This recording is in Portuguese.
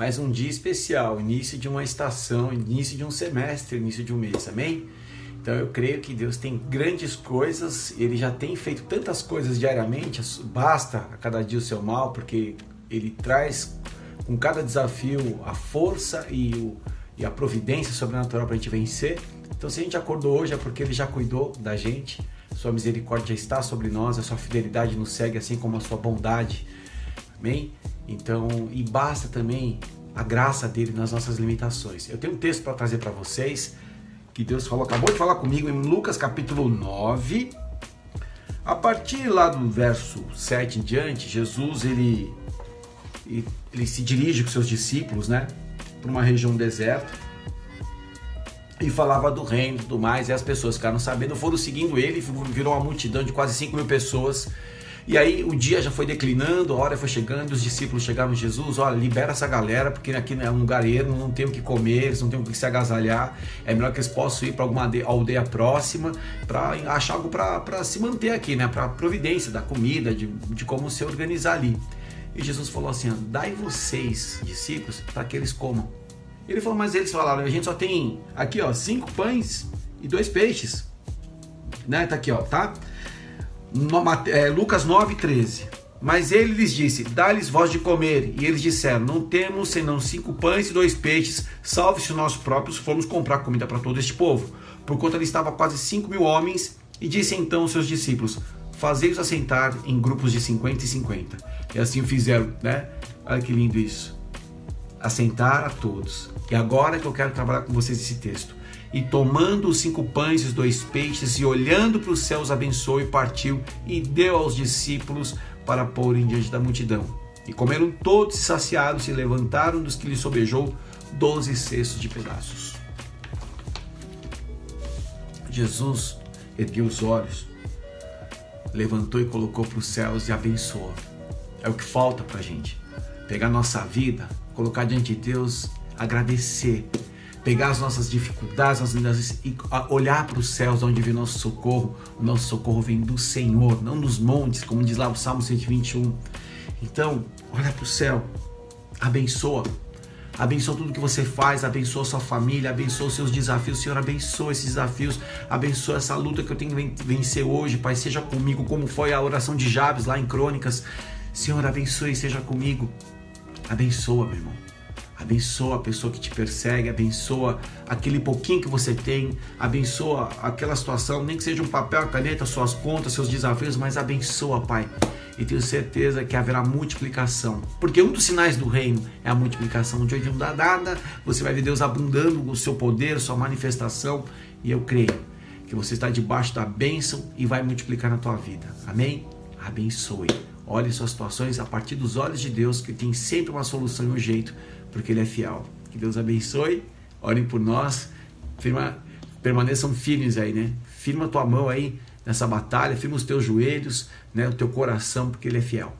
mais um dia especial, início de uma estação, início de um semestre, início de um mês, amém? Então eu creio que Deus tem grandes coisas, Ele já tem feito tantas coisas diariamente, basta a cada dia o seu mal, porque Ele traz com cada desafio a força e, o, e a providência sobrenatural para a gente vencer. Então se a gente acordou hoje é porque Ele já cuidou da gente, Sua misericórdia está sobre nós, a Sua fidelidade nos segue, assim como a Sua bondade, amém? Então, e basta também a graça dele nas nossas limitações. Eu tenho um texto para trazer para vocês que Deus falou, acabou de falar comigo em Lucas capítulo 9. A partir lá do verso 7 em diante, Jesus ele, ele se dirige com seus discípulos, né, para uma região deserta e falava do reino e tudo mais, e as pessoas ficaram sabendo, foram seguindo ele, virou uma multidão de quase 5 mil pessoas e aí o dia já foi declinando, a hora foi chegando, os discípulos chegaram Jesus, olha, libera essa galera, porque aqui é um lugar ermo, não tem o que comer, eles não têm o que se agasalhar. É melhor que eles possam ir para alguma aldeia próxima para achar algo para se manter aqui, né? Para providência da comida, de, de como se organizar ali. E Jesus falou assim: dai vocês, discípulos, para que eles comam. Ele falou, mas eles falaram, a gente só tem aqui, ó, cinco pães e dois peixes. Né? Tá aqui, ó, tá? No, é, Lucas 9, 13. Mas ele lhes disse: Dá-lhes voz de comer. E eles disseram: Não temos senão cinco pães e dois peixes. Salve-se nós próprios fomos comprar comida para todo este povo. Por conta ali estava quase cinco mil homens. E disse então aos seus discípulos: Fazei-os assentar em grupos de 50 e 50. E assim fizeram, né? Olha que lindo isso. Assentar a todos. E agora que eu quero trabalhar com vocês esse texto e tomando os cinco pães e os dois peixes, e olhando para os céus, abençoou e partiu, e deu aos discípulos para porem diante da multidão. E comeram todos saciados, e levantaram dos que lhe sobejou doze cestos de pedaços. Jesus ergueu os olhos, levantou e colocou para os céus e abençoou. É o que falta para a gente. Pegar nossa vida, colocar diante de Deus, agradecer pegar as nossas dificuldades, as limitações e olhar para os céus onde vem nosso socorro. O nosso socorro vem do Senhor, não dos montes, como diz lá o Salmo 121. Então, olha para o céu, abençoa. Abençoa tudo que você faz, abençoa sua família, abençoa os seus desafios. Senhor, abençoa esses desafios, abençoa essa luta que eu tenho que vencer hoje, Pai. Seja comigo, como foi a oração de Jabes lá em Crônicas. Senhor, abençoe seja comigo. Abençoa, meu irmão. Abençoa a pessoa que te persegue, abençoa aquele pouquinho que você tem, abençoa aquela situação, nem que seja um papel, caneta, suas contas, seus desafios, mas abençoa, Pai. E tenho certeza que haverá multiplicação. Porque um dos sinais do reino é a multiplicação. De onde não dá nada, você vai ver Deus abundando o seu poder, sua manifestação. E eu creio que você está debaixo da bênção e vai multiplicar na tua vida. Amém? Abençoe. Olhe suas situações a partir dos olhos de Deus, que tem sempre uma solução e um jeito porque Ele é fiel. Que Deus abençoe, orem por nós, firma, permaneçam firmes aí, né? Firma tua mão aí nessa batalha, firma os teus joelhos, né, o teu coração, porque Ele é fiel.